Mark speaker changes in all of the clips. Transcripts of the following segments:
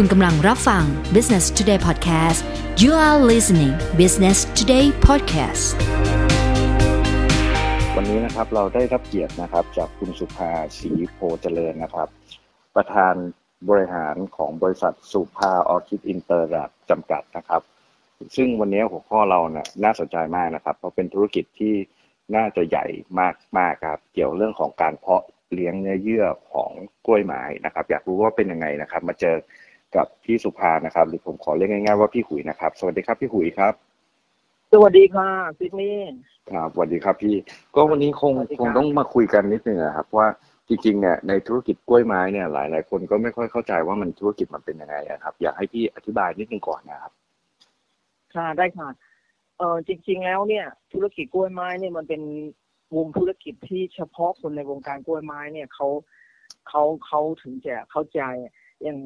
Speaker 1: คุณกำลังรับฟัง Business Today Podcast you are listening Business Today Podcast
Speaker 2: วันนี้นะครับเราได้รับเกียรตินะครับจากคุณสุภาศรีโพธิ์เจริญนะครับ ประธานบริหารของบริษัทสุภาออร์คิดอินเตอร์แลบจำกัดนะครับ ซึ่งวันนี้หัวข้อเราเนี่ยน่าสนใจมากนะครับ เพราะเป็นธุรกิจที่น่าจะใหญ่มากมากครับ เกี่ยวเรื่องของการเพาะเลี้ยงเนื้อเยื่อของกล้วยไม้นะครับ อยากรู้ว่าเป็นยังไงนะครับ มาเจอ กับพี่สุภานะครับ หรือผมขอเรียกง่ายๆว่าพี่หุยนะครับ สวัสดีครับพี่หุยครับ
Speaker 3: สวัสดีค่ะซิดนีย์
Speaker 2: ครับสวัสดีครับพี่ ก็วันนี้คง
Speaker 3: สวัสดี
Speaker 2: ค
Speaker 3: ครั
Speaker 2: ง
Speaker 3: บ
Speaker 2: ต้องมาคุยกันนิดนึงอะครับว่าจริงๆเนี่ยในธุรกิจกล้วยไม้เนี่ยหลายหลายๆคนก็ไม่ค่อยเข้าใจว่ามันธุรกิจมันเป็นยังไงอะครับ อยากให้พี่อธิบายนิดนึงก่อนนะครับ
Speaker 3: ค่ะได้ค่ะเออจริง ๆ แล้วเนี่ย ธุรกิจกล้วยไม้เนี่ยมันเป็นวงธุรกิจที่เฉพาะคนในวงการกล้วยไม้เนี่ยเขาเขาเขาถึงจะเข้าใจอย่าง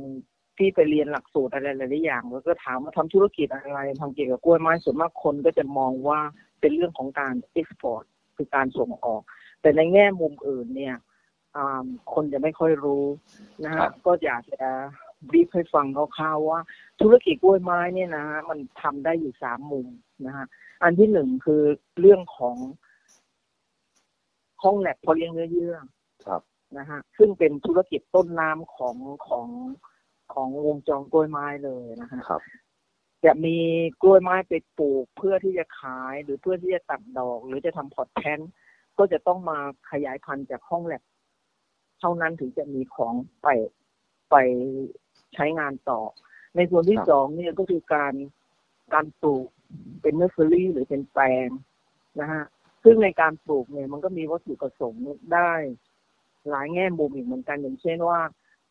Speaker 3: ที่ไปเรียนหลักสูตรอะไรหลายๆอย่าง แล้วก็ถามว่าทำธุรกิจอะไรทำเกี่ยวกับกล้วยไม้ส่วนมากคนก็จะมองว่าเป็นเรื่องของการเอ็กซ์พอร์ตคือการส่งออก แต่ในแง่มุมอื่นเนี่ยอ่าคนจะไม่ค่อยรู้นะ
Speaker 2: ครั
Speaker 3: ฮะ
Speaker 2: บ
Speaker 3: ก็อยากจะบีบให้ฟังคร่าวๆว่า ธุรกิจกล้วยไม้เนี่ยนะฮะมันทำได้อยู่สามมุมนะฮะอันที่หนึ่งคือเรื่องของห้องแลบพอเลี้ยงเนื้อเยื่อ
Speaker 2: ครับ
Speaker 3: นะฮะซึ่งเป็นธุรกิจต้นน้ำของของ ของวงจรกล้วยไม้เลยนะฮะ
Speaker 2: ครับ
Speaker 3: จะมีกล้วยไม้ไปปลูกเพื่อที่จะขายหรือเพื่อที่จะตัดดอก หรือจะทำพอร์ตแพนก็จะต้องมาขยายพันธุ์จากห้องแลบเท่านั้นถึงจะมีของไปไปใช้งานต่อ ในส่วนที่
Speaker 2: ครับ
Speaker 3: สองเนี่ยก็คือการการปลูกเป็นเนอร์เซอรี่หรือเป็นแปลงนะฮะซึ่งในการปลูกเนี่ยมันก็มีวัตถุประสงค์ได้หลายแง่มุมอีกเหมือนกันอย่างเช่นว่า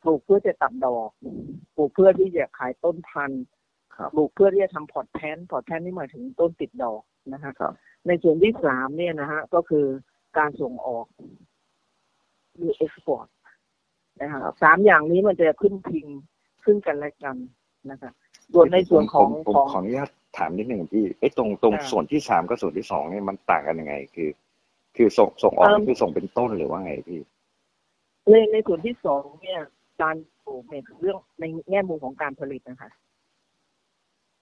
Speaker 3: ปลูกเพื่อจะตัดดอกปลูกเพื่อที่จะขายต้นพันธุ์
Speaker 2: ครับ
Speaker 3: ปลูกเพื่อที่จะทำ pot plant pot plant นี่หมายถึงต้นติดดอกนะฮะ
Speaker 2: ครับ
Speaker 3: ในส่วนที่สามเนี่ยนะฮะก็คือการส่งออกหรือเอ็กซ์พอร์ตนะฮะ
Speaker 2: ครับ
Speaker 3: สามอย่างนี้มันจะขึ้นพิงซึ่งกันและกันนะคะส่วนในส่วนของ
Speaker 2: ผมผม
Speaker 3: ของ
Speaker 2: ขออนุญาตถามนิดนึงพี่ไอ้ตรงตรง
Speaker 3: อ่า
Speaker 2: ส่วนที่สามกับส่วนที่สองเนี่ยมันต่างกันยังไง คือ คือส่งส่งออก
Speaker 3: เอิ่ม
Speaker 2: นี่คือส่งเป็นต้นหรือว่าไงพี่
Speaker 3: ในในส่วนที่สองเนี่ย การปลูกเนี่ยคือเรื่องในแง่มุมของการผลิตนะคะ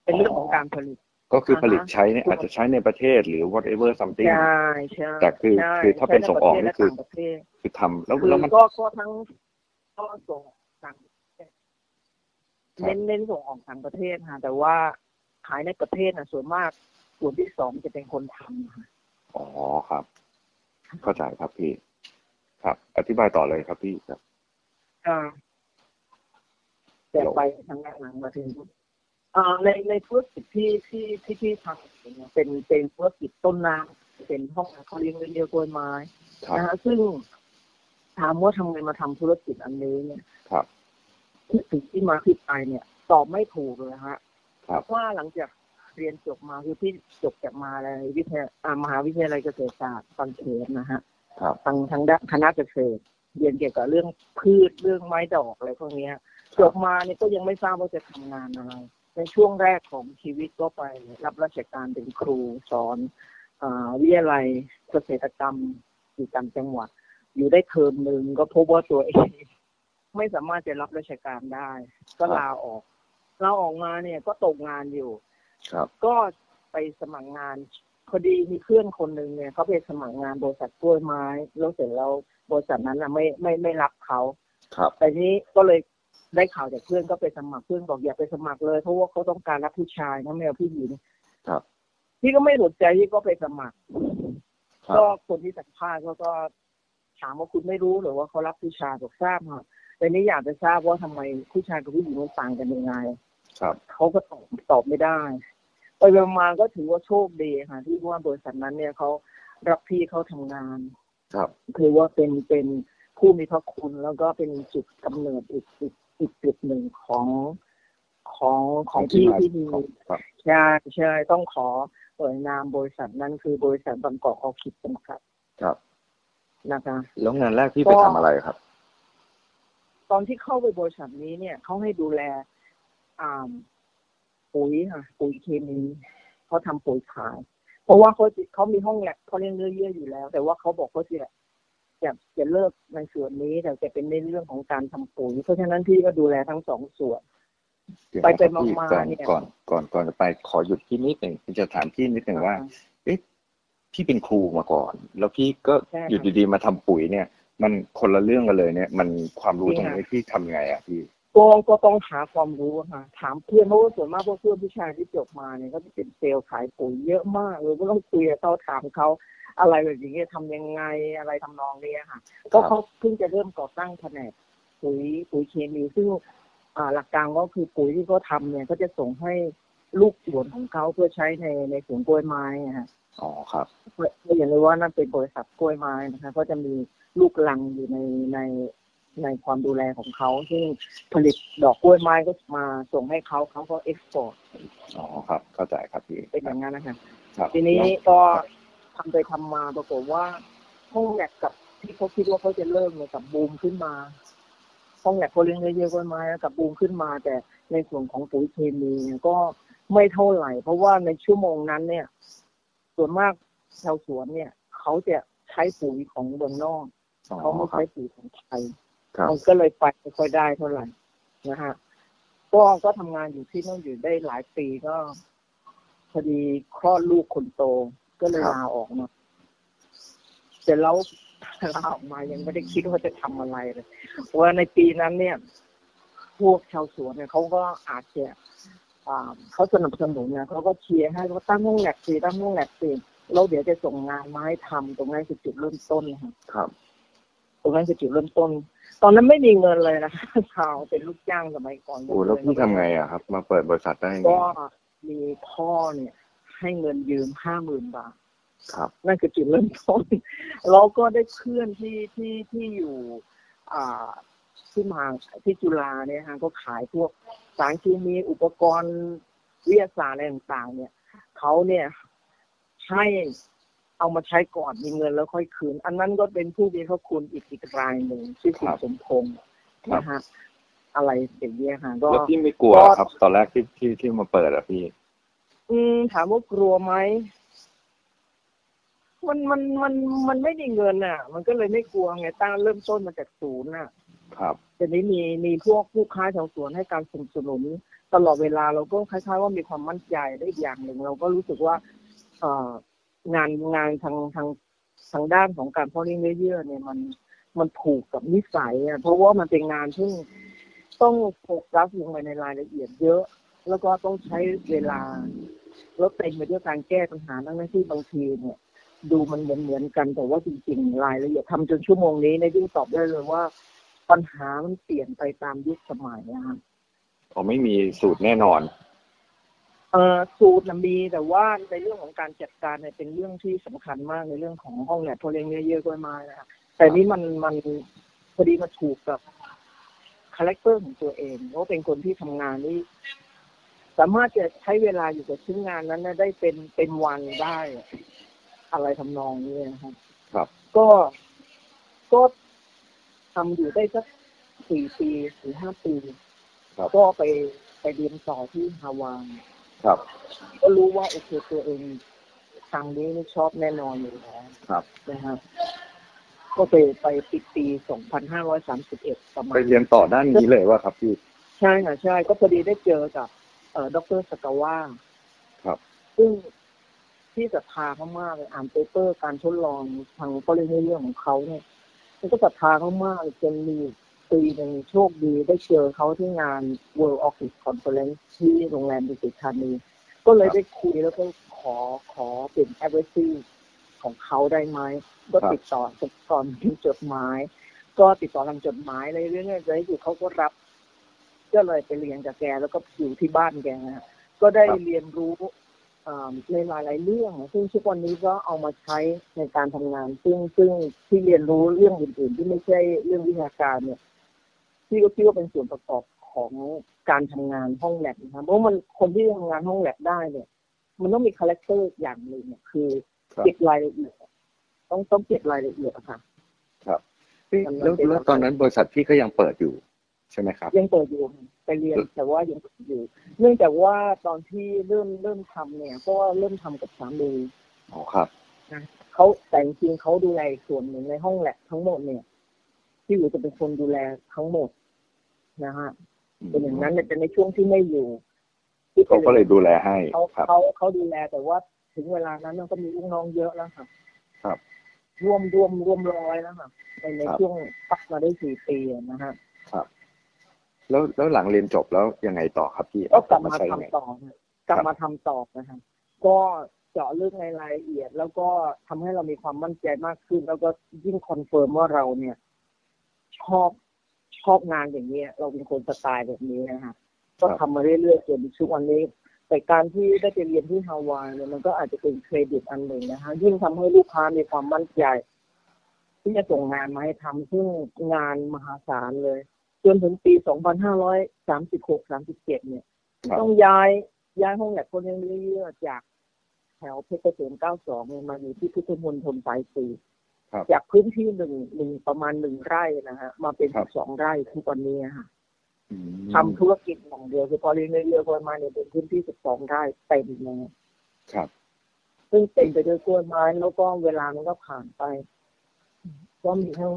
Speaker 3: เป็นเรื่องของการผลิต
Speaker 2: ก็คือผลิต
Speaker 3: อ่าฮะ
Speaker 2: ใช้เนี่ยอาจจะใช้ในประเทศหรือ whatever something
Speaker 3: ใช่ใช่
Speaker 2: แต่คือ
Speaker 3: ใช่
Speaker 2: คือถ้าเป็นส่งออก
Speaker 3: ใช้
Speaker 2: นี่
Speaker 3: ใน
Speaker 2: คือ
Speaker 3: ต่างประเทศ
Speaker 2: คือทำแล้ว
Speaker 3: คือ
Speaker 2: แล้วมัน
Speaker 3: ก็ก็ทั้งก็ส่งต่างประเทศ
Speaker 2: ครับ
Speaker 3: เน้นเน้นส่งออกต่างประเทศค่ะแต่ว่าขายในประเทศนะส่วนมากส่วนที่สองจะเป็นคนทำค่ะ
Speaker 2: อ๋อครับ เข้าใจครับพี่ ครับ อธิบายต่อเลยครับพี่ครับ
Speaker 3: อ่า แต่ไปทางด้านหลังมาถึงอ่าในในธุรกิจที่ที่ที่ที่ทำเนี่ยเป็นเป็นธุรกิจต้นน้ำเป็นห้องเขาเลี้ยงเลี้ยงกล้วยไม้
Speaker 2: ครับ
Speaker 3: นะฮะซึ่งถามว่าทำไมมาทำธุรกิจอันนี้เนี่ย
Speaker 2: ครับ
Speaker 3: ที่ถึงที่มาที่ไปเนี่ย ตอบไม่ถูกเลยฮะ
Speaker 2: ครับ
Speaker 3: ว่าหลังจากเรียนจบมาคือพี่จบจากมาเลยวิทยาอ่ามหาวิทยาลัยเกษตรศาสตร์ตอนเขตนะฮะ
Speaker 2: ครับ
Speaker 3: ทางทางด้านคณะเกษตรเรียนเกี่ยวกับเรื่องพืชเรื่องไม้ดอกอะไรพวกเนี้ย จบมาเนี่ยก็ยังไม่ทราบว่าจะทำงานอะไร ในช่วงแรกของชีวิตก็ไป รับราชการเป็นครูสอนอาวิทยาลัยเกษตรกรรมอยู่ต่างจังหวัด อยู่ได้เทอมหนึ่งก็พบว่าตัวเองไม่สามารถจะรับราชการได้ ก็ลาออกลาออกมาเนี่ยก็ตกงานอยู่
Speaker 2: ครับ
Speaker 3: ก็ไปสมัครงานพอดีมีเพื่อนคนหนึ่งเนี่ยเขาไปสมัครงานบริษัทกล้วยไม้แล้วเสร็จแล้วบริษัทนั้นนะไม่ไม่ไม่รับเขา
Speaker 2: ครับ
Speaker 3: แต่นี้ก็เลย ได้ข่าวจากเพื่อนก็ไปสมัครเพื่อนบอกอย่าไปสมัครเลยเพราะว่าเขาต้องการรับผู้ชายนะไม่เอาผู้หญิง
Speaker 2: ครับ
Speaker 3: พี่ก็ไม่สนใจพี่ก็ไปสมัคร
Speaker 2: ครับ
Speaker 3: ก็คนที่สัมภาษณ์เขาก็ถามว่าคุณไม่รู้หรือว่าเขารับผู้ชายบอกทราบค่ะแต่นี้อยากจะทราบว่าทำไมผู้ชายกับผู้หญิงมันต่างกันยังไง
Speaker 2: ครับ
Speaker 3: เขาก็ตอบตอบไม่ได้ไปมาๆก็ถือว่าโชคดีค่ะที่ว่าบริษัทนั้นเนี่ยเขารับพี่เขาทำงาน
Speaker 2: ครับ
Speaker 3: คือว่าเป็นเป็นผู้มีพระคุณแล้วก็เป็นจุดกำเนิดอีกอีก อีกจุดหนึ่งของของของที่ที่มี
Speaker 2: ของครับ
Speaker 3: ใช่ใช่ต้องขอเอ่ยนามบริษัทนั้นคือบริษัทบางกอกออคิดจำกัด
Speaker 2: ครับ
Speaker 3: นะคะ
Speaker 2: แล้วงานแรกพี่ไปทำอะไรครับ
Speaker 3: ตอนที่เข้าไปบริษัทนี้เนี่ยเขาให้ดูแลอ่าปุ๋ยค่ะ ปุ๋ยเคมีเขาทำปุ๋ยขาย เพราะว่าเขาจะเขามีห้องแลบเขาเลี้ยงเนื้อเยื่ออยู่แล้ว แต่ว่าเขาบอกเขาจะ จะจะเลิกในส่วนนี้แต่จะเป็นในเรื่องของการทำปุ๋ยเพราะฉะนั้นพี่ก็ดูแลทั้งสองส่วน
Speaker 2: เดี๋ยว
Speaker 3: ไป
Speaker 2: นะ
Speaker 3: ไป
Speaker 2: ครับพี่
Speaker 3: มา
Speaker 2: ก่อน
Speaker 3: ๆเนี่ย
Speaker 2: ก่อนก่อนก่อนจะไปขอหยุดที่นิดหนึ่งพี่จะถามพี่นิดหนึ่งว่า เอ๊ะพี่เป็นครูมาก่อน แล้วพี่ก็
Speaker 3: ใช่ค่ะ
Speaker 2: อยู่ดีๆมาทำปุ๋ยเนี่ย มันคนละเรื่องกันเลยเนี่ย มันความรู้ตรง
Speaker 3: นี่
Speaker 2: นี้
Speaker 3: ค่ะ
Speaker 2: พี่ทำไงอะพี่
Speaker 3: ก็ก็ต้องหาความรู้อะค่ะ ถามเพื่อนเพราะว่าส่วนมากพวกเพื่อนผู้ชายที่จบมาเนี่ยก็จะเป็นเซลล์ขายปุ๋ยเยอะมากเลยก็ต้องคุยกับเขาถามเขา อะไรแบบอย่างเงี้ยทำยังไงอะไรทำนองเนี้ยค่ะ ก็เขาเพิ่งจะเริ่มก่อตั้งแผนกปุ๋ยปุ๋ยเคมีซึ่งอ่าหลักการก็คือปุ๋ยที่เขาทำเนี่ยก็จะส่งให้ลูกสวนของเขาเพื่อใช้ในในสวนกล้วยไม้อะค่ะ
Speaker 2: อ๋อครับ
Speaker 3: ก็อย่างเลยว่านั่นเป็นบริษัทกล้วยไม้นะคะก็จะมีลูกลังอยู่ในในในความดูแลของเขาซึ่งผลิตดอกกล้วยไม้ก็มาส่งให้เขาเขาก็เอ็กซ์พอร์ต
Speaker 2: อ๋อครับเข้าใจครับพี่
Speaker 3: เป็นอย่างนั้นนะคะ
Speaker 2: ครับ
Speaker 3: ทีนี้
Speaker 2: แล้ว
Speaker 3: ก็ ทำไปทำมาปรากฏว่า ห้องแลบกับที่เขาคิดว่าเขาจะเริ่มเนี่ยกับบูมขึ้นมา ห้องแลบเขาเลี้ยงเยอะๆกล้วยไม้แล้วกับบูมขึ้นมา แต่ในส่วนของปุ๋ยเคมีเนี่ยก็ไม่เท่าไหร่ เพราะว่าในชั่วโมงนั้นเนี่ย ส่วนมากชาวสวนเนี่ยเขาจะใช้ปุ๋ยของเมืองนอก
Speaker 2: อ๋อ
Speaker 3: เขาไม่
Speaker 2: ครั
Speaker 3: ใช้
Speaker 2: บ
Speaker 3: ปุ๋ยของไทย
Speaker 2: ครับ
Speaker 3: มันก็เลยไปไม่ค่อยได้เท่าไหร่นะฮะก็ก็ทำงานอยู่ที่นู่นอยู่ได้หลายปีก็พอดีคลอดลูกคนโต ก็เลยลาออกมาแต่แล้วลาออกมายังไม่ได้คิดว่าจะทำอะไรเลยเพราะว่าในปีนั้นเนี่ย พวกชาวสวนเนี่ยเขาก็อาจจะอ่าเขาสนับสนุนนะเขาก็เชียร์ให้ว่าตั้งห้องแลบสิตั้งห้องแลบสิแล้วเดี๋ยวจะส่งงานมาให้ทำตรงนั้นคือจุดเริ่มต้นนะคะ
Speaker 2: ครับ
Speaker 3: ตรงนั้นคือจุดเริ่มต้น ตอนนั้นไม่มีเงินเลยนะคะชาวเป็นลูกจ้างสมัยก่อน
Speaker 2: โอ้แล้วพี่ทำไงอะครับ มาเปิดบริษัทได้ไง
Speaker 3: ก็มีพ่อเนี่ย ให้เงินยืมห้าหมื่นบาท
Speaker 2: ครับ
Speaker 3: นั่นคือจุดเริ่มต้นแล้วก็ได้เพื่อนที่ที่ที่อยู่ อ่าที่มาที่จุฬาเนี่ยฮะก็ขายพวกสารเคมีอุปกรณ์วิทยาศาสตร์อะไรต่างๆ เนี่ยเขาเนี่ยให้เอามาใช้ก่อนมีเงินแล้วค่อยคืน อันนั้นก็เป็นผู้มีพระคุณอีกอีกรายหนึ่งชื่อคุณสมพงษ์นะฮะอะไรอย่างเงี้ยค่ะก็
Speaker 2: แล้วพี่ไม่กลัว
Speaker 3: ก็
Speaker 2: ครับ ตอนแรกที่ที่ที่มาเปิดอะพี่
Speaker 3: อืมถามว่ากลัวไหมมันมันมันมันไม่มีเงินอะ มันก็เลยไม่กลัวไงตั้งเริ่มต้นมาจากศูนย์อะ
Speaker 2: ครับ
Speaker 3: แต่นี้มีมีพวกผู้ค้าชาวสวนให้การสนับสนุนตลอดเวลาเราก็คล้ายๆว่ามีความมั่นใจได้อีกอย่างหนึ่ง เราก็รู้สึกว่า เอ่องานงานทางทางทางด้านของการเพาะเลี้ยงเนื้อเยื่อเนี่ยมันมันผูกกับนิสัยอะเพราะว่ามันเป็นงานที่ต้องโฟกัสลงไปในรายละเอียดเยอะ แล้วก็ต้องใช้เวลา แล้วเต็มไปด้วยการแก้ปัญหาทั้งที่บางทีเนี่ยดูมันเหมือนเหมือนๆกันแต่ว่าจริงๆรายละเอียดทำจนชั่วโมงนี้ในที่ตอบได้เลยว่า ปัญหามันเปลี่ยนไปตามยุคสมัยนะครับ
Speaker 2: ผมไม่มีสูตรแน่นอน
Speaker 3: เอ่อสูตรนะมีแต่ว่าในเรื่องของการจัดการเนี่ยเป็นเรื่องที่สำคัญมากในเรื่องของห้องแลบเพาะเลี้ยงเนื้อเยื่อกล้วยไม้นะครับแต่นี่มันมันพอดีมาถูกกับ character ของตัวเองเพราะเป็นคนที่ทำงานนี่ สามารถจะใช้เวลาอยู่กับชิ้นงานนั้นนะได้เป็นเป็นวันได้ อะไรทำนองนี้นะครับ
Speaker 2: ครับ
Speaker 3: ก็ก็ทำอยู่ได้สักสี่ปีสี่ห้าปี
Speaker 2: ครับ
Speaker 3: ก็ไปไปเรียนต่อที่ฮาวาย
Speaker 2: ครับ
Speaker 3: ก็รู้ว่าโอเคตัวเองทางนี้ไม่ชอบแน่นอนอยู่แล้ว
Speaker 2: ครับ
Speaker 3: นะครับก็ไปไปปีปีสองพันห้าร้อยสามสิบเอ็ดประมา
Speaker 2: ไป
Speaker 3: ณ
Speaker 2: เรียนต่อด้านนี้เลยว่าครับพี่
Speaker 3: ใช่ค่ะใช่ ก็พอดีได้เจอกับเอ่อ ดรสกาว่า
Speaker 2: ครับ
Speaker 3: ซึ่งที่ศรัทธาเขามากเลยอ่านเปเปอร์ การทดลองทางก็เลยเรื่องของเขาเนี่ยมันก็ศรัทธาเขามากจนมีปีหนึ่งโชคดีได้เจอเขาที่งาน World Office Conference ที่โรงแรมดุสิตธานี ก็เลยได้คุยแล้วก็ขอขอเป็นแอ d เว i ของเขาได้ไหม ก็ติดต่อก่อนที่จดหมาย ก็ติดต่อทางจดหมายอะไรเรื่อยๆเลยอยู่เขาก็รับ ก็เลยไปเรียนกับแก แล้วก็อยู่ที่บ้านแกนะฮะก็ได้
Speaker 2: ครับ
Speaker 3: เรียนรู้อ่าในหลายๆเรื่อง ซึ่งทุกวันนี้ก็เอามาใช้ในการทำงาน ซึ่งซึ่งที่เรียนรู้เรื่องอื่น ๆ ที่ไม่ใช่เรื่องวิชาการเนี่ยที่ก็คิดว่าเป็นส่วนประกอบของการทำงานห้องแลบนะครับเพราะมันคนที่ทำงานห้องแลบได้เนี่ย มันต้องมี character อย่างหนึ่งเนี่ยคือ
Speaker 2: ครับ
Speaker 3: เก็บรายละเอียดต้องต้องเก็บรายละเอียดอะค่ะ
Speaker 2: พี่
Speaker 3: มัน
Speaker 2: แล้ว
Speaker 3: เป็น
Speaker 2: แล้วตอนนั้นบริษัทพี่ก็ยังเปิดอยู่ ใช่ไหมครับ
Speaker 3: ยังเปิดอยู่ไปเรียนแต่ว่ายังเปิดอยู่ เนื่องจากว่าตอนที่เริ่มเริ่มทำเนี่ยก็เริ่มทำกับสามี
Speaker 2: อ๋อครับ
Speaker 3: เขาแต่จริงๆเขาดูแลอีกส่วนหนึ่งในห้องแลบทั้งหมดเนี่ย ที่อยู่จะเป็นคนดูแลทั้งหมดนะฮะเป็นอย่างนั้นแต่ในช่วงที่ไม่อยู่ที่ไป
Speaker 2: เขาก็เลยดูแลให้
Speaker 3: เขา
Speaker 2: ครับ
Speaker 3: เขาเขาดูแลแต่ว่าถึงเวลานั้นมันก็มีลูกน้องเยอะแล้วค่ะ
Speaker 2: ครับ
Speaker 3: ร่วมร่วมร่วมร้อยแล้วค่ะในใน
Speaker 2: ครับ
Speaker 3: ช่วงพักมาได้สี่ปีอะนะฮะ
Speaker 2: ครับ แล้วแล้วหลังเรียนจบแล้วยังไงต่อครับพี่
Speaker 3: ก็กลับมา
Speaker 2: ใช้
Speaker 3: ทำ
Speaker 2: ไง
Speaker 3: ต่อค่ะกลับมาทำต่อนะคะก็เจาะลึกในรายละเอียด แล้วก็ทำให้เรามีความมั่นใจมากขึ้น แล้วก็ยิ่ง confirm ว่าเราเนี่ย ชอบชอบงานอย่างเนี้ย เราเป็นคนสไตล์แบบนี้นะคะก็ทำมาเรื่อยๆจนทุกวันนี้ แต่การที่ได้ไปเรียนที่ฮาวายเนี่ยมันก็อาจจะเป็นเครดิตอันหนึ่งนะคะยิ่งทำให้ลูกค้ามีความมั่นใจ ที่จะส่งงานมาให้ทำซึ่งงานมหาศาลเลย จนถึงปี 2536 37 เนี่ย
Speaker 2: ครับ
Speaker 3: ต้องย้ายย้ายห้องแลบคนยังเรื่อยๆจากแถวเพชรเกษม 92เนี่ยมาอยู่ที่พุทธมณฑลสายสี่
Speaker 2: ครับ
Speaker 3: จากพื้นที่หนึ่งหนึ่งประมาณหนึ่งไร่นะฮะ มาเป็น
Speaker 2: ครับ
Speaker 3: สองไร่ทุกวันนี้อะค่ะ
Speaker 2: อืม
Speaker 3: ทำธุรกิจอย่างเดียวคือพอเรียนเรื่อยๆกล้วยไม้เนี่ยเป็นพื้นที่12ไร่เต็มเลย
Speaker 2: ครับ
Speaker 3: ซึ่งเต็มไปด้วยกล้วยไม้แล้วก็เวลามันก็ผ่านไป ก็มีทั้ง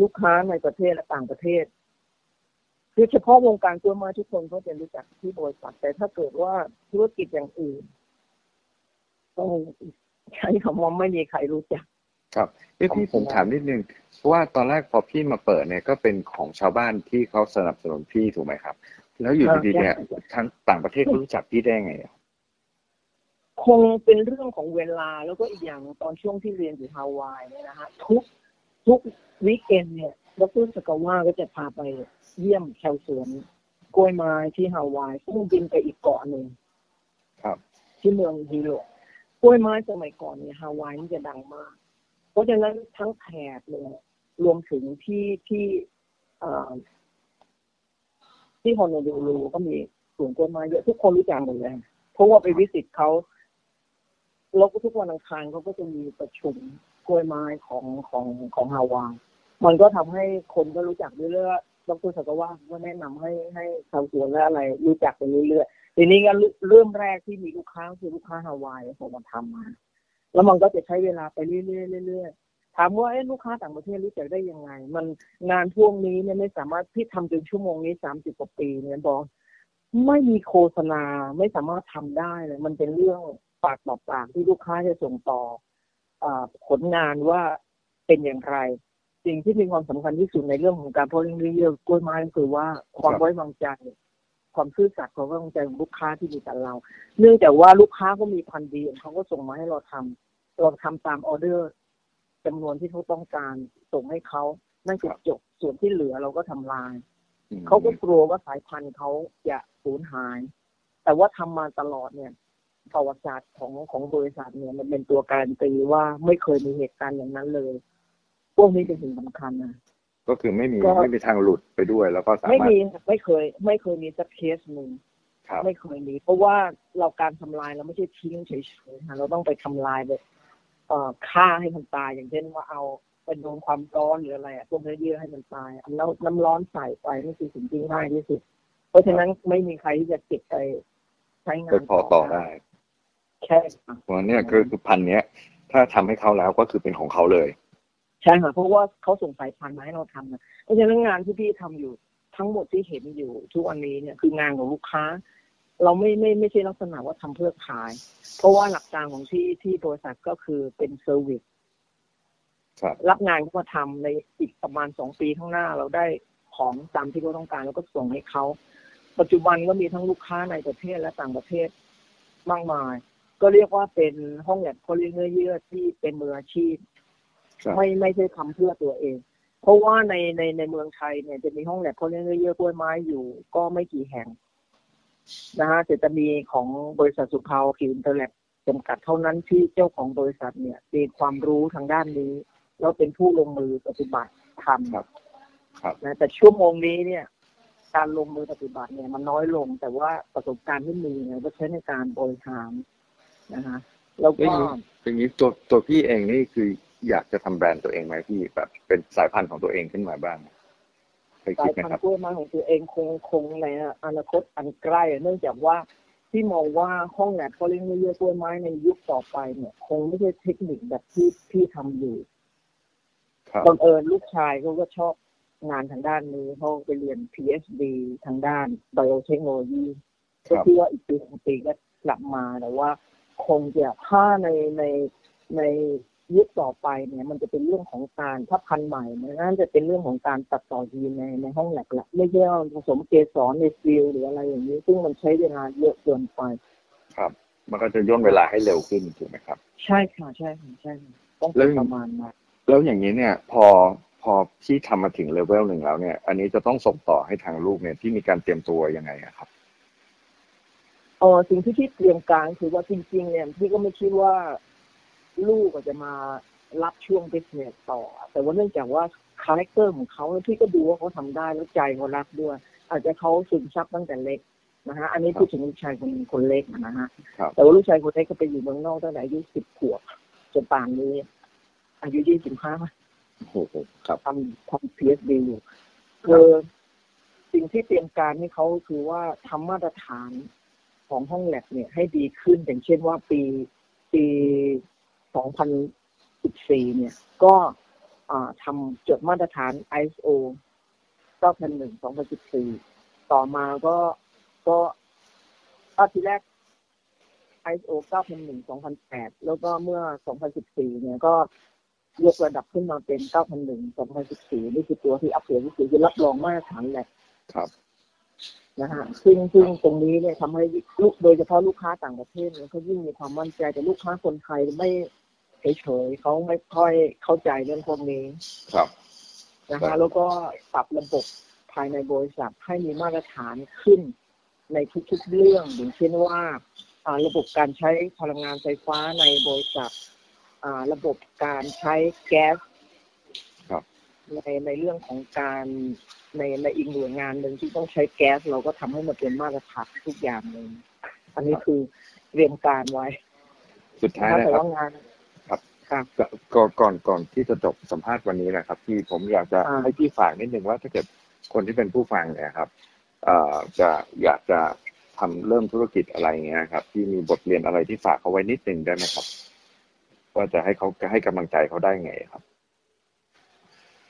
Speaker 3: ลูกค้าในประเทศและต่างประเทศ คือเฉพาะวงการกล้วยไม้ทุกคนก็จะรู้จักที่บริษัทแต่ถ้าเกิดว่าธุรกิจอย่างอื่นต้องใช้คำว่าไม่มีใครรู้จัก
Speaker 2: ครับเอ้พี่
Speaker 3: ข
Speaker 2: ผ
Speaker 3: อบคุ
Speaker 2: ม
Speaker 3: ณ
Speaker 2: ถามนิดนึงเพราะว่าตอนแรกพอพี่มาเปิดเนี่ยก็เป็นของชาวบ้านที่เขาสนับสนุนพี่ถูกไหมครับ แล้วอยู่ดีๆเนี่ยทั้งต่างประเทศเขารู้จักพี่ได้ไงอะ
Speaker 3: คงเป็นเรื่องของเวลาแล้วก็อีกอย่างตอนช่วงที่เรียนอยู่ฮาวายเนี่ยนะฮะทุกทุกวีคเอนเนี่ยดรสกาว่าก็จะพาไป เยี่ยมแคลสวนกล้วยไม้ที่ฮาวายซึ่งบินไปอีกเกาะหนึ่ง
Speaker 2: ครับ
Speaker 3: ที่เมืองฮิโรกล้วยไม้สมัยก่อนเนี่ยฮาวายนี่จะดังมาก เพราะฉะนั้นทั้งแถบเลยรวมถึงที่ที่เอ่อที่ฮอนโนลูลูก็มีสวนกล้วยไม้เยอะทุกคนรู้จักหมดเลยเพราะว่าไปวิสิตเขาแล้วก็ทุกวันอังคารเขาก็จะมีประชุมกล้วยไม้ของของของฮาวายมันก็ทำให้คนก็รู้จักเรื่อยๆ ดรสักว่าก็แนะนำให้ให้ชาวสวนและอะไรรู้จักไปเรื่อยๆทีนี้ก็เริ่มแรกที่มีลูกค้าคือลูกค้าฮาวายผมมาทำมา แล้วมันก็จะใช้เวลาไปเรื่อยๆเรื่อยๆถามว่าเอ๊ะลูกค้าต่างประเทศรู้จักได้ยังไง มันงานพวกนี้เนี่ยไม่สามารถที่ทำจนชั่วโมงนี้สามสิบกว่าปีเนี่ยบอกไม่มีโฆษณาไม่สามารถทำได้เลย มันเป็นเรื่องปากต่อปากที่ลูกค้าจะส่งต่ออผลงานว่าเป็นอย่างไร สิ่งที่มีความสำคัญที่สุดในเรื่องของการเพาะเลี้ยงเรื่องกล้วยไม้ก็คือว่าความไว้วางใจ ความซื่อสัตย์ความไว้วางใจของลูกค้าที่มีต่อเรา เนื่องจากว่าลูกค้าก็มีพันดีเขาก็ส่งมาให้เราทำเราทำตามออเดอร์จำนวนที่เขาต้องการส่งให้เขานั่นคือจบส่วนที่เหลือเราก็ทำลายเขาก็กลัวว่าสายพันธุ์เขาจะสูญหาย แต่ว่าทำมาตลอดเนี่ยประวัติศาสตร์ของของบริษัทเนี่ยมันเป็นตัวการันตีว่าไม่เคยมีเหตุการณ์อย่างนั้นเลย พวกนี้เป็นสิ่งสำคัญนะ
Speaker 2: ก็คือไม่มี
Speaker 3: ก็
Speaker 2: ไม่มีทางหลุดไปด้วย แล้วก็สา
Speaker 3: ไม่
Speaker 2: มารถ
Speaker 3: มีไม่เคย ไม่เคยมีสักเคสหนึ่ง
Speaker 2: ครับ
Speaker 3: ไม่เคยมี เพราะว่าเราการทำลายเราไม่ใช่ทิ้งเฉยๆค่ะเราต้องไปทำลายแบบเอ่อฆ่าให้มันตายอย่างเช่นว่าเอาไปโดนความร้อนหรืออะไรอะพวกเนื้อเยื่อให้มันตายเอาน้ำน้ำร้อนใส่ไปนี่คือสิ่งที่ง่ายที่สุด เพราะฉะนั้นไม่มีใครที่จะเก็บไปใช้งา
Speaker 2: ไป
Speaker 3: น
Speaker 2: พอต่อได้
Speaker 3: แค่ค่ะ
Speaker 2: เพราะเนี่ยคือคือพันธุ์เนี้ย ถ้าทำให้เขาแล้วก็คือเป็นของเขาเลย
Speaker 3: ใช่ค่ะเพราะว่าเขาส่งสายพันธุ์มาให้เราทำนะเพราะฉะนั้นงานที่พี่ทำอยู่ทั้งหมดที่เห็นอยู่ทุกวันนี้เนี่ยคืองานของลูกค้า เราไม่ไม่ไม่ใช่ลักษณะว่าทำเพื่อขาย เพราะว่าหลักการของที่ที่บริษัทก็คือเป็น service
Speaker 2: ครับ
Speaker 3: รับงานก็มาทำในอีกประมาณสองปีข้างหน้าเราได้ของตามที่เขาต้องการแล้วก็ส่งให้เขา ปัจจุบันก็มีทั้งลูกค้าในประเทศและต่างประเทศมากมาย ก็เรียกว่าเป็นห้องแลบเพาะเลี้ยงเนื้อเยื่อที่เป็นมืออาชีพ
Speaker 2: ครับ
Speaker 3: ไม่ไม่ใช่ทำเพื่อตัวเอง เพราะว่าในในในเมืองไทยเนี่ยจะมีห้องแลบเพาะเลี้ยงเนื้อเยื่อกล้วยไม้อยู่ ก็ไม่กี่แห่งนะฮะแต่จะมีของบริษัทสุภาออร์คิดอินเตอร์แลบจำกัดเท่านั้นที่เจ้าของบริษัทเนี่ยมีความรู้ทางด้านนี้ แล้วเป็นผู้ลงมือปฏิบัติทำ
Speaker 2: ครับครับ
Speaker 3: นะแต่ชั่วโมงนี้เนี่ย การลงมือปฏิบัติเนี่ยมันน้อยลง แต่ว่าประสบการณ์ที่มีเนี่ยก็ใช้ในการบริหารนะคะแล้ว
Speaker 2: อย่า
Speaker 3: ก็
Speaker 2: งนี้อย่างนี้ตัวตัวพี่เองนี่คือ อยากจะทำแบรนด์ตัวเองไหมพี่แบบเป็นสายพันธุ์ของตัวเองขึ้นมาบ้างเคย
Speaker 3: สา
Speaker 2: คิด
Speaker 3: ย
Speaker 2: ไหม
Speaker 3: พัน
Speaker 2: ครับ
Speaker 3: ธุ์กล้วยไม้ของตัวเองคงคงในอนาคตอันใกล้เนื่องจากว่าที่มองว่าห้องแลบเขาเลี้ยงเยื่อกล้วยไม้ในยุคต่อไปเนี่ย คงไม่ใช่เทคนิคแบบที่ที่ทำอยู่
Speaker 2: ครับ
Speaker 3: บังเอิญลูกชายเขาก็ชอบงานทางด้านนี้เขาไปเรียน PhD ทางด้าน Biotechnology
Speaker 2: ค
Speaker 3: ก็
Speaker 2: รับ
Speaker 3: คิดว่าอีกปีสองปีก็กลับมาแต่ว่า คงจะถ้าในในใน ยุคต่อไปเนี่ยมันจะเป็นเรื่องของการถ้าพันธุ์ใหม่เนี่ยน่าจะเป็นเรื่องของการตัดต่อยีนในในห้องแลบละไม่ใช่ว่าผสมเกสรในฟิลหรืออะไรอย่างนี้ ซึ่งมันใช้เวลาเยอะเกินไป
Speaker 2: ครับ มันก็จะย่นเวลาให้เร็วขึ้นถูกไหมครับ
Speaker 3: ใช่ค่ะใช่ค่ะใช่ค่ะต้อง
Speaker 2: แล้ว
Speaker 3: เป็นประมาณนั้น
Speaker 2: แล้วอย่างนี้เนี่ย พอพอพี่ทำมาถึงเลเวลหนึ่งแล้วเนี่ย อันนี้จะต้องส่งต่อให้ทางลูกเนี่ยที่มีการเตรียมตัวยังไงอะครับ
Speaker 3: เออสิ่งที่พี่เตรียมการคือว่าจริง ๆ เนี่ยพี่ก็ไม่คิดว่า ลูกอาจจะมารับช่วง business ต่อ แต่ว่าเนื่องจากว่า character ของเขาพี่ก็ดูว่าเขาทำได้แล้วใจเขารักด้วย อาจจะเขาซึมซับตั้งแต่เล็กนะฮะอันนี้พูดถึงลูกชายคนคนเล็กนะฮะ
Speaker 2: ครับ
Speaker 3: แต่ว่าลูกชายคนเล็กก็ไปอยู่เมืองนอกตั้งแต่อายุสิบขวบจนป่านนี้ อายุยี่สิบห้า
Speaker 2: โอ้โหครับ
Speaker 3: ทำทำ PhD อยู่คือสิ่งที่เตรียมการให้เขาคือว่าทำมาตรฐานของห้องแลบเนี่ยให้ดีขึ้นอย่างเช่นว่าปีปี 2014 เนี่ย ก็อ่าทำจดมาตรฐาน ISO 9001 2014 ต่อมาก็ก็อ่าทีแรก ISO 9001 2008 แล้วก็เมื่อ 2014 เนี่ยก็ยกระดับขึ้นมาเป็น 9001 2014 นี่คือตัวที่อัปเดตที่สุดคือรับรองมาตรฐานแหละ
Speaker 2: ครับ
Speaker 3: นะฮะซึ่งซึ่งตรงนี้เนี่ยทำให้ลูกโดยเฉพาะลูกค้าต่างประเทศเนี่ยเขายิ่งมีความมั่นใจแต่ลูกค้าคนไทยไม่ เฉยๆเขาไม่ค่อยเข้าใจเรื่องพวกนี้
Speaker 2: ครับ
Speaker 3: นะ
Speaker 2: ครั
Speaker 3: ฮะ
Speaker 2: บ
Speaker 3: แล้วก็ปรับระบบภายในบริษัทให้มีมาตรฐานขึ้นในทุกๆเรื่องอย่างเช่นว่าอ่าระบบการใช้พลังงานไฟฟ้าในบริษัทอ่าระบบการใช้แก๊ส
Speaker 2: ครับ
Speaker 3: ในในเรื่องของการในในอีกหน่วยงานหนึ่งที่ต้องใช้แก๊ส เราก็ทำให้มันเป็นมาตรฐานทุกอย่างเลยอันนี้คือเตรียมการไว้
Speaker 2: สุดท้าย
Speaker 3: นะ
Speaker 2: นะ
Speaker 3: แต่
Speaker 2: ครับ
Speaker 3: ว่างาน
Speaker 2: ครับ
Speaker 3: ครับ
Speaker 2: ก่อนก่อนก่อนที่จะจบสัมภาษณ์วันนี้นะครับ พี่ผมอยากจะ
Speaker 3: อ่า
Speaker 2: ให้พี่ฝากนิดนึงว่าถ้าเกิดคนที่เป็นผู้ฟังเนี่ยครับเอ่อจะอยากจะทำเริ่มธุรกิจอะไรเงี้ยครับที่มีบทเรียนอะไรที่ฝากเขาไว้นิดนึงได้ไหมครับ ว่าจะให้เขาให้กำลังใจเขาได้ไงครับ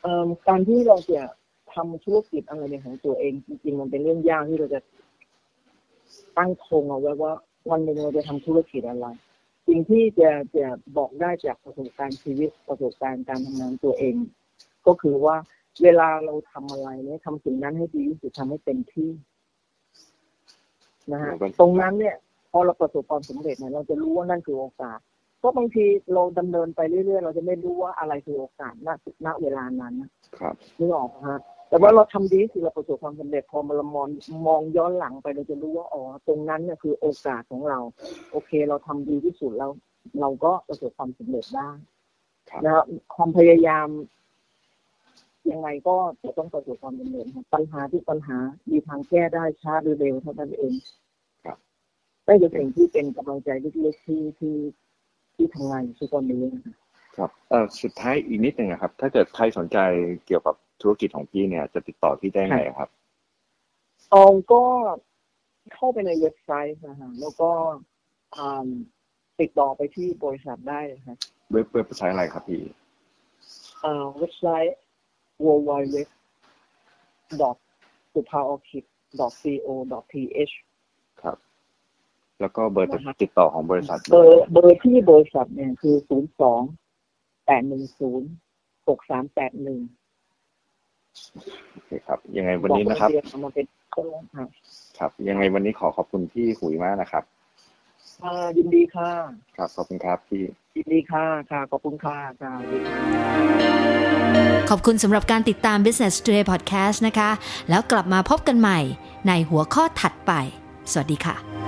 Speaker 3: เอ่อการที่เราจะทำธุรกิจอะไรในของตัวเองจริงๆมันเป็นเรื่องยากที่เราจะตั้งธงเอาไว้ว่าวันหนึ่งเราจะทำธุรกิจอะไร สิ่งที่จะจะบอกได้จากประสบการณ์ชีวิตประสบการณ์การทำงานตัวเอง ก็คือว่าเวลาเราทำอะไรเนี่ยทำสิ่งนั้นให้ดีที่สุดทำให้เต็มที่นะฮะ
Speaker 2: แล้วก็
Speaker 3: ตรงนั้นเนี่ย พอเราประสบความสำเร็จเนี่ยเราจะรู้ว่านั่นคือโอกาสเพราะบางทีเราดำเนินไปเรื่อยๆ เราจะไม่รู้ว่าอะไรคือโอกาสณณเวลานั้นนะ
Speaker 2: ครับ
Speaker 3: นึกออกไหมฮะ แต่ว่าเราทำดีที่สุดเราประสบความสำเร็จพอมาเรามองมองย้อนหลังไปเราจะรู้ว่าอ๋อตรงนั้นเนี่ยคือโอกาสของเรา โอเค เราทำดีที่สุดแล้วเราก็ประสบความสำเร็จได้
Speaker 2: ครับ
Speaker 3: นะครับความพยายามยังไงก็จะต้องประสบความสำเร็จครับปัญหาที่ปัญหามีทางแก้ได้ช้าหรือเร็วเท่านั้นเอง
Speaker 2: ครับ
Speaker 3: นั่นคือสิ่งที่เป็นกำลังใจเล็กๆที่ที่ที่ทำงานอยู่ทุกวันนี้นะครับ
Speaker 2: ครับเอ่อสุดท้ายอีกนิดนึงนะครับ ถ้าเกิดใครสนใจเกี่ยวกับ ธุรกิจของพี่เนี่ย จะติดต่อพี่ได้ไงครับ
Speaker 3: อองก็เข้าไปในเว็บไซต์นะฮะแล้วก็อ่าติดต่อไปที่บริษัทได้นะฮะ
Speaker 2: เว็บเว็บไซต์อะไรครับพี่
Speaker 3: อ่าเว็บไซต์ w w w s u p a o r c i d co th
Speaker 2: ครับ แล้วก็เบอร์
Speaker 3: นะคะ
Speaker 2: ติดต่อของบริษัท
Speaker 3: เบอร์เบอร์ที่บริษัทเนี่ยคือศูนย์สองแปดหนึ่งศูนย์หกสามแปดหนึ่ง
Speaker 2: โอเคครับ ยังไงวันนี้นะครับ
Speaker 3: เอามาเป็นเครื่องค่ะ
Speaker 2: ครับ ยังไงวันนี้ขอขอบคุณพี่หุยมากนะครับ
Speaker 3: อ่ายินดีค่ะ
Speaker 2: ครับ ขอบคุณครับพี่
Speaker 3: ยินดีค่ะค่ะ ขอบคุณค่ะค่ะสวัสดีค่ะ
Speaker 1: ขอบคุณสำหรับการติดตาม Business Today Podcast นะคะ แล้วกลับมาพบกันใหม่ในหัวข้อถัดไป สวัสดีค่ะ